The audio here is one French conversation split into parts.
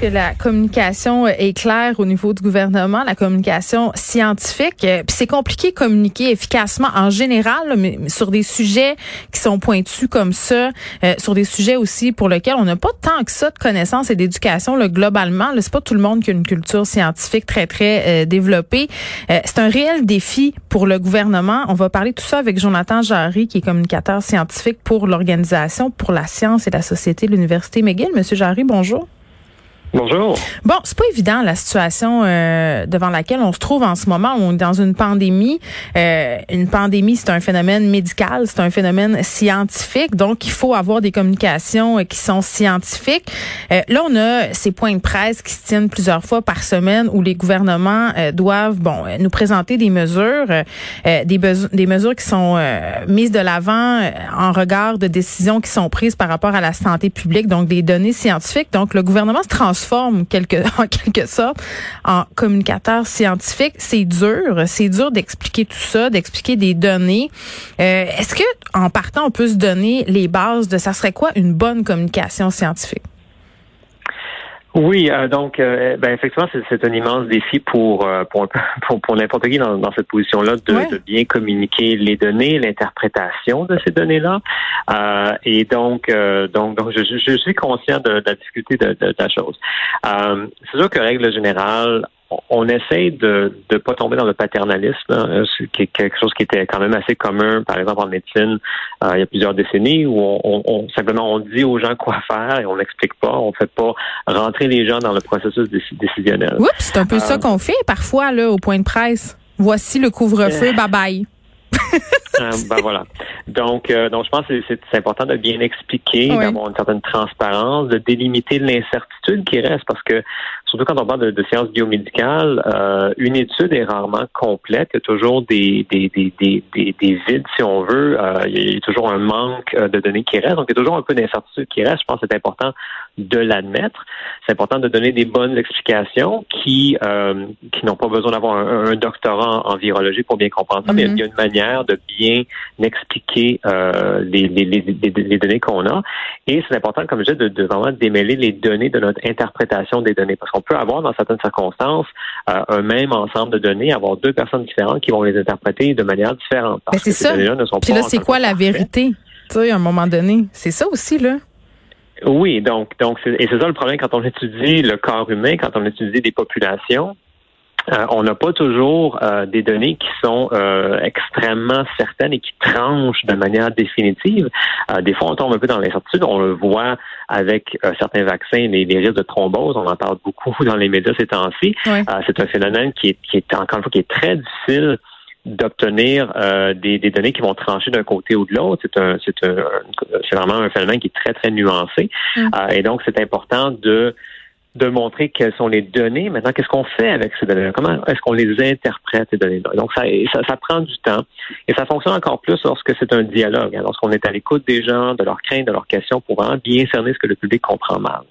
que la communication est claire au niveau du gouvernement, la communication scientifique. Euh, puis c'est compliqué de communiquer efficacement en général, mais sur des sujets qui sont pointus comme ça, euh, sur des sujets aussi pour lesquels on n'a pas tant que ça de connaissances et d'éducation là, globalement. C'est pas tout le monde qui a une culture scientifique très très euh, développée. c'est un réel défi pour le gouvernement. On va parler tout ça avec Jonathan Jarry, qui est communicateur scientifique pour l'organisation pour la science et la société de l'université McGill. Monsieur Jarry, bonjour. Bonjour. Bon, c'est pas évident la situation euh, devant laquelle on se trouve en ce moment. On est dans une pandémie. Euh, une pandémie, c'est un phénomène médical, c'est un phénomène scientifique. Donc, il faut avoir des communications euh, qui sont scientifiques. là, on a ces points de presse qui se tiennent plusieurs fois par semaine où les gouvernements doivent, bon, nous présenter des mesures, des, des mesures qui sont mises de l'avant en regard de décisions qui sont prises par rapport à la santé publique, donc des données scientifiques. Donc, le gouvernement se transforme en quelque sorte en communicateur scientifique. C'est dur, c'est dur d'expliquer tout ça, d'expliquer des données. Euh, est-ce que en partant, on peut se donner les bases de ça serait quoi une bonne communication scientifique? Oui, euh, donc euh, ben, effectivement, c'est un immense défi pour euh, pour, pour, n'importe qui dans, dans cette position-là de, de, bien communiquer les données, l'interprétation de ces données-là. et donc, donc, donc je, je, suis conscient de, de la difficulté de, de, de la chose. c'est sûr que règle générale, on essaie de ne pas tomber dans le paternalisme, hein, qui est quelque chose qui était quand même assez commun, par exemple en médecine, euh, il y a plusieurs décennies, où on, simplement on dit aux gens quoi faire et on n'explique pas, on fait pas rentrer les gens dans le processus décisionnel. Oups, c'est un peu ça euh, qu'on fait parfois là au point de presse. Voici le couvre-feu, euh, bye bye. ben voilà. Donc, donc je pense que c'est important de bien expliquer, d'avoir une certaine transparence, de délimiter l'incertitude qui reste, parce que surtout quand on parle de, sciences biomédicales, euh, une étude est rarement complète. Il y a toujours des, des, des, des, des vides, si on veut. Euh, il y a toujours un manque euh, de données qui reste. Donc, il y a toujours un peu d'incertitude qui reste. Je pense que c'est important de l'admettre. C'est important de donner des bonnes explications qui, euh, qui n'ont pas besoin d'avoir un, doctorat en, virologie pour bien comprendre ça, mais il y a une manière de bien expliquer euh, les, les, les, les, données qu'on a. Et c'est important, comme je disais, de, de, vraiment démêler les données de notre interprétation des données. Parce qu'on peut avoir, dans certaines circonstances, euh, un même ensemble de données, avoir deux personnes différentes qui vont les interpréter de manière différente. Ben, c'est ça. Puis là, c'est quoi la vérité? Tu sais, à un moment donné. C'est ça aussi, là. Oui, donc, donc et c'est ça le problème quand on étudie le corps humain, quand on étudie des populations. Euh, on n'a pas toujours euh, des données qui sont euh, extrêmement certaines et qui tranchent de manière définitive. des fois, on tombe un peu dans l'incertitude. On le voit avec certains vaccins, les, les, risques de thrombose. On en parle beaucoup dans les médias ces temps-ci. c'est un phénomène qui est, qui est encore une fois qui est très difficile d'obtenir euh, des, données qui vont trancher d'un côté ou de l'autre. C'est un, c'est un, c'est vraiment un phénomène qui est très très nuancé. Mm. Euh, et donc c'est important de de montrer quelles sont les données. Maintenant, qu'est-ce qu'on fait avec ces données Comment est-ce qu'on les interprète, ces données-là? Donc, ça, ça, ça, prend du temps. Et ça fonctionne encore plus lorsque c'est un dialogue, hein, lorsqu'on est à l'écoute des gens, de leurs craintes, de leurs questions, pour vraiment bien cerner ce que le public comprend mal.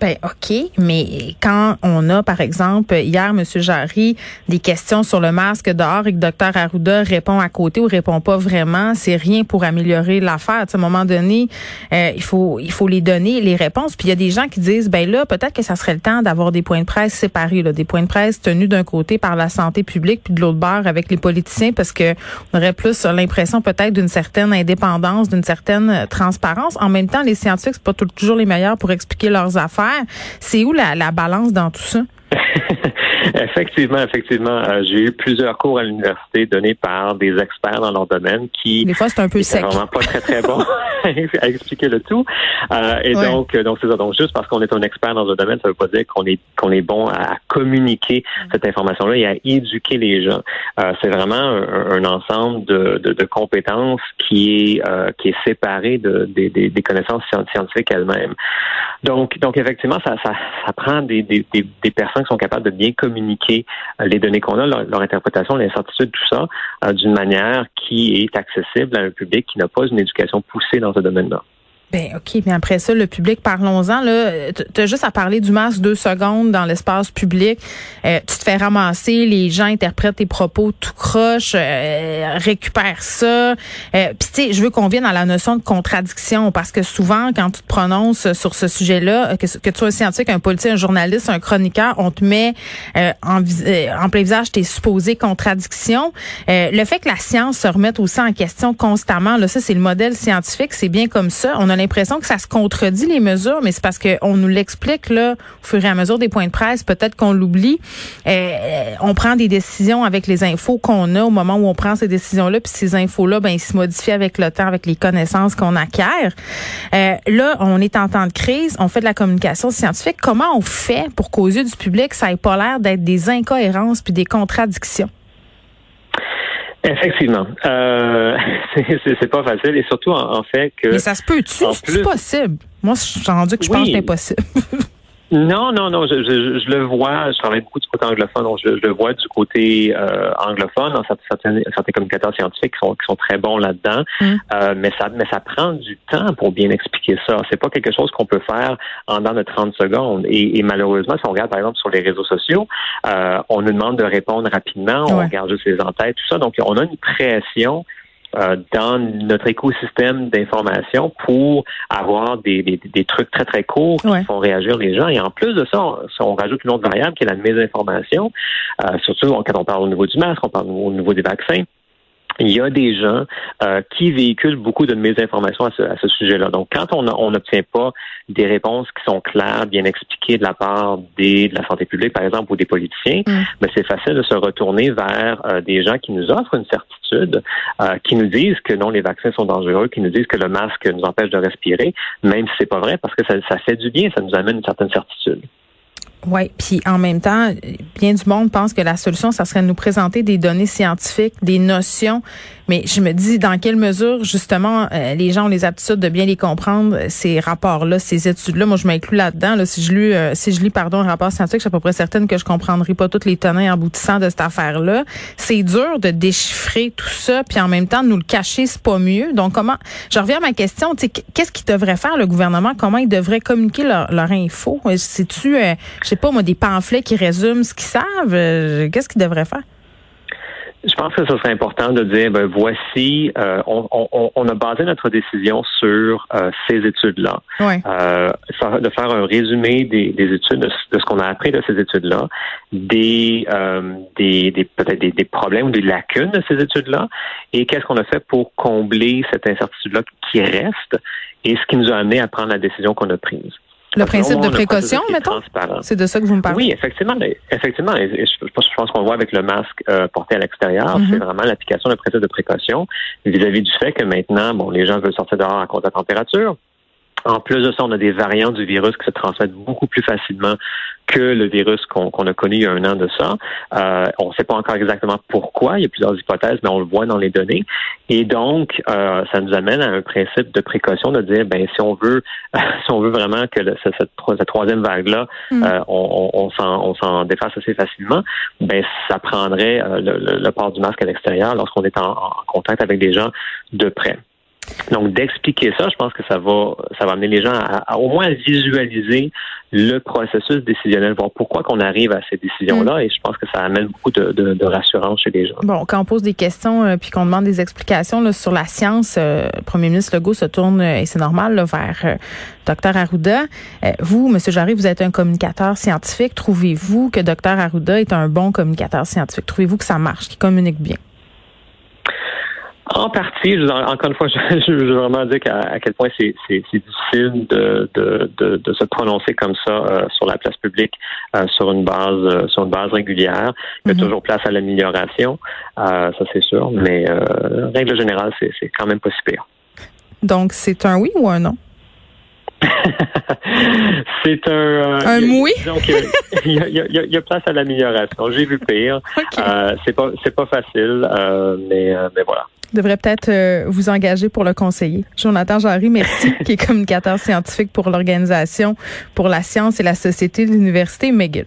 Ben OK, mais quand on a, par exemple, hier, M. Jarry, des questions sur le masque dehors et que Dr Arruda répond à côté ou répond pas vraiment, c'est rien pour améliorer l'affaire. À un moment donné, euh, il faut il faut les donner les réponses. Puis il y a des gens qui disent, ben là, peut-être que ça serait le temps d'avoir des points de presse séparés, là, des points de presse tenus d'un côté par la santé publique puis de l'autre bord avec les politiciens, parce que on aurait plus l'impression peut-être d'une certaine indépendance, d'une certaine transparence. En même temps, les scientifiques c'est pas toujours les meilleurs pour expliquer leurs affaires c'est où la, balance dans tout ça? effectivement, effectivement. Euh, j'ai eu plusieurs cours à l'université donnés par des experts dans leur domaine qui. Des fois, c'est un peu sec. vraiment pas très, très bon à expliquer le tout. Euh, et donc, donc c'est ça. Donc, juste parce qu'on est un expert dans un domaine, ça veut pas dire qu'on est qu'on est bon à communiquer mm. cette information-là et à éduquer les gens. Euh, c'est vraiment un, ensemble de, de, de, compétences qui est euh, qui est séparé de, des, des connaissances scientifiques elles-mêmes. Donc, donc effectivement, ça, ça, ça prend des, des, des, personnes sont capables de bien communiquer euh, les données qu'on a, leur, interprétation, l'incertitude, tout ça, euh, d'une manière qui est accessible à un public qui n'a pas une éducation poussée dans ce domaine-là. Ben OK, mais après ça, le public, parlons-en. Là, as juste à parler du masque deux secondes dans l'espace public. Euh, tu te fais ramasser, les gens interprètent tes propos tout croche, euh, ça. Euh, Puis tu sais, je veux qu'on vienne à la notion de contradiction parce que souvent, quand tu te prononces sur ce sujet-là, que, que tu sois un scientifique, un politique, un journaliste, un chroniqueur, on te met euh, en, en plein visage tes supposées contradictions. le fait que la science se remette aussi en question constamment, là, ça c'est le modèle scientifique, c'est bien comme ça. L'impression que ça se contredit les mesures, mais c'est parce qu'on nous l'explique là au fur et à mesure des points de presse. Peut-être qu'on l'oublie. Euh, on prend des décisions avec les infos qu'on a au moment où on prend ces décisions-là, puis ces infos-là, ben ils se modifient avec le temps, avec les connaissances qu'on acquiert. Euh, là, on est en temps de crise, on fait de la communication scientifique. Comment on fait pour qu'aux yeux du public, ça ait pas l'air d'être des incohérences puis des contradictions? Effectivement. Euh, c'est pas facile et surtout en, fait que. Mais ça se peut-tu? C'est possible? Moi, je suis rendu que je pense que c'est impossible. Non, non, non, je, je, je, le vois, je travaille beaucoup du côté anglophone, donc je, je le vois du côté euh, anglophone, dans certains, certains communicateurs scientifiques qui sont, qui sont très bons là-dedans, mm. euh, mais ça mais ça prend du temps pour bien expliquer ça. C'est pas quelque chose qu'on peut faire en dans de 30 secondes. Et, et, malheureusement, si on regarde par exemple sur les réseaux sociaux, euh, on nous demande de répondre rapidement, on regarde juste les entêtes, tout ça, donc on a une pression euh, dans notre écosystème d'information pour avoir des, des, des, trucs très, très courts qui font réagir les gens. Et en plus de ça, on, on rajoute une autre variable qui est la mésinformation, euh, surtout quand on parle au niveau du masque, on parle au niveau des vaccins il y a des gens euh, qui véhiculent beaucoup de mésinformations à ce, à ce sujet-là. Donc, quand on n'obtient pas des réponses qui sont claires, bien expliquées de la part des, de la santé publique, par exemple, ou des politiciens, mm. ben, c'est facile de se retourner vers euh, des gens qui nous offrent une certitude, euh, qui nous disent que non, les vaccins sont dangereux, qui nous disent que le masque nous empêche de respirer, même si c'est pas vrai, parce que ça, ça fait du bien, ça nous amène une certaine certitude. Oui, puis en même temps, bien du monde pense que la solution, ça serait de nous présenter des données scientifiques, des notions mais je me dis dans quelle mesure, justement, euh, les gens ont les aptitudes de bien les comprendre, ces rapports-là, ces études-là? Moi, je m'inclus là-dedans. Là, si je lis, euh, si je lis, pardon, un rapport scientifique, je suis à peu près certaine que je comprendrai pas toutes les tenants aboutissants de cette affaire-là. C'est dur de déchiffrer tout ça, puis en même temps, nous le cacher, c'est pas mieux. Donc, comment, je reviens à ma question, qu'est-ce qu'il devrait faire le gouvernement? Comment ils devraient communiquer leur, leur info? Euh, je sais pas, moi, des pamphlets qui résument ce qu'ils savent? qu'est-ce qu'ils devraient faire? Je pense que ce serait important de dire, ben voici, euh, on, on, on, a basé notre décision sur euh, ces études-là. Euh, de faire un résumé des, des études, de, ce qu'on a appris de ces études-là, des, euh, des, des peut-être des, des, problèmes ou des lacunes de ces études-là, et qu'est-ce qu'on a fait pour combler cette incertitude-là qui reste, et ce qui nous a amené à prendre la décision qu'on a prise. Le principe de précaution, mettons? C'est de ça que vous me parlez? Oui, effectivement. effectivement je, pense qu'on voit avec le masque euh, porté à l'extérieur, mm-hmm. c'est vraiment l'application d'un principe de précaution vis-à-vis du fait que maintenant, bon, les gens veulent sortir dehors à cause de la température. En plus de ça, on a des variants du virus qui se transmettent beaucoup plus facilement que le virus qu'on a connu il y a un an de ça. Euh, on ne sait pas encore exactement pourquoi. Il y a plusieurs hypothèses, mais on le voit dans les données. Et donc, euh, ça nous amène à un principe de précaution de dire, ben si on veut, si on veut vraiment que cette, troisième vague-là, mm. euh, on, on s'en défasse assez facilement, ben ça prendrait le, port du masque à l'extérieur lorsqu'on est en contact avec des gens de près. Donc, d'expliquer ça, je pense que ça va, ça va amener les gens à, au moins visualiser le processus décisionnel, voir pourquoi qu'on arrive à ces décisions-là, mm. et je pense que ça amène beaucoup de, de, de, rassurance chez les gens. Bon, quand on pose des questions euh, puis qu'on demande des explications là, sur la science, euh, le Premier ministre Legault se tourne, euh, et c'est normal, là, vers Dr Arruda. vous, M. Jarry, vous êtes un communicateur scientifique. Trouvez-vous que Dr Arruda est un bon communicateur scientifique? Trouvez-vous que ça marche, qu'il communique bien? En partie, encore une fois, je, veux vraiment dire à, quel point c'est difficile de, de, de, se prononcer comme ça euh, sur la place publique euh, sur une base euh, sur une base régulière. Il y a mhm. toujours place à l'amélioration, ça c'est sûr, mais règle générale, c'est quand même pas si pire. Donc c'est un oui ou un non? c'est un. un oui? il y, a, place à l'amélioration. J'ai vu pire. c'est pas c'est pas facile, mais mais voilà devrait peut-être euh, vous engager pour le conseiller. Jonathan Jarry, merci, qui est communicateur scientifique pour l'Organisation pour la science et la société de l'Université McGill.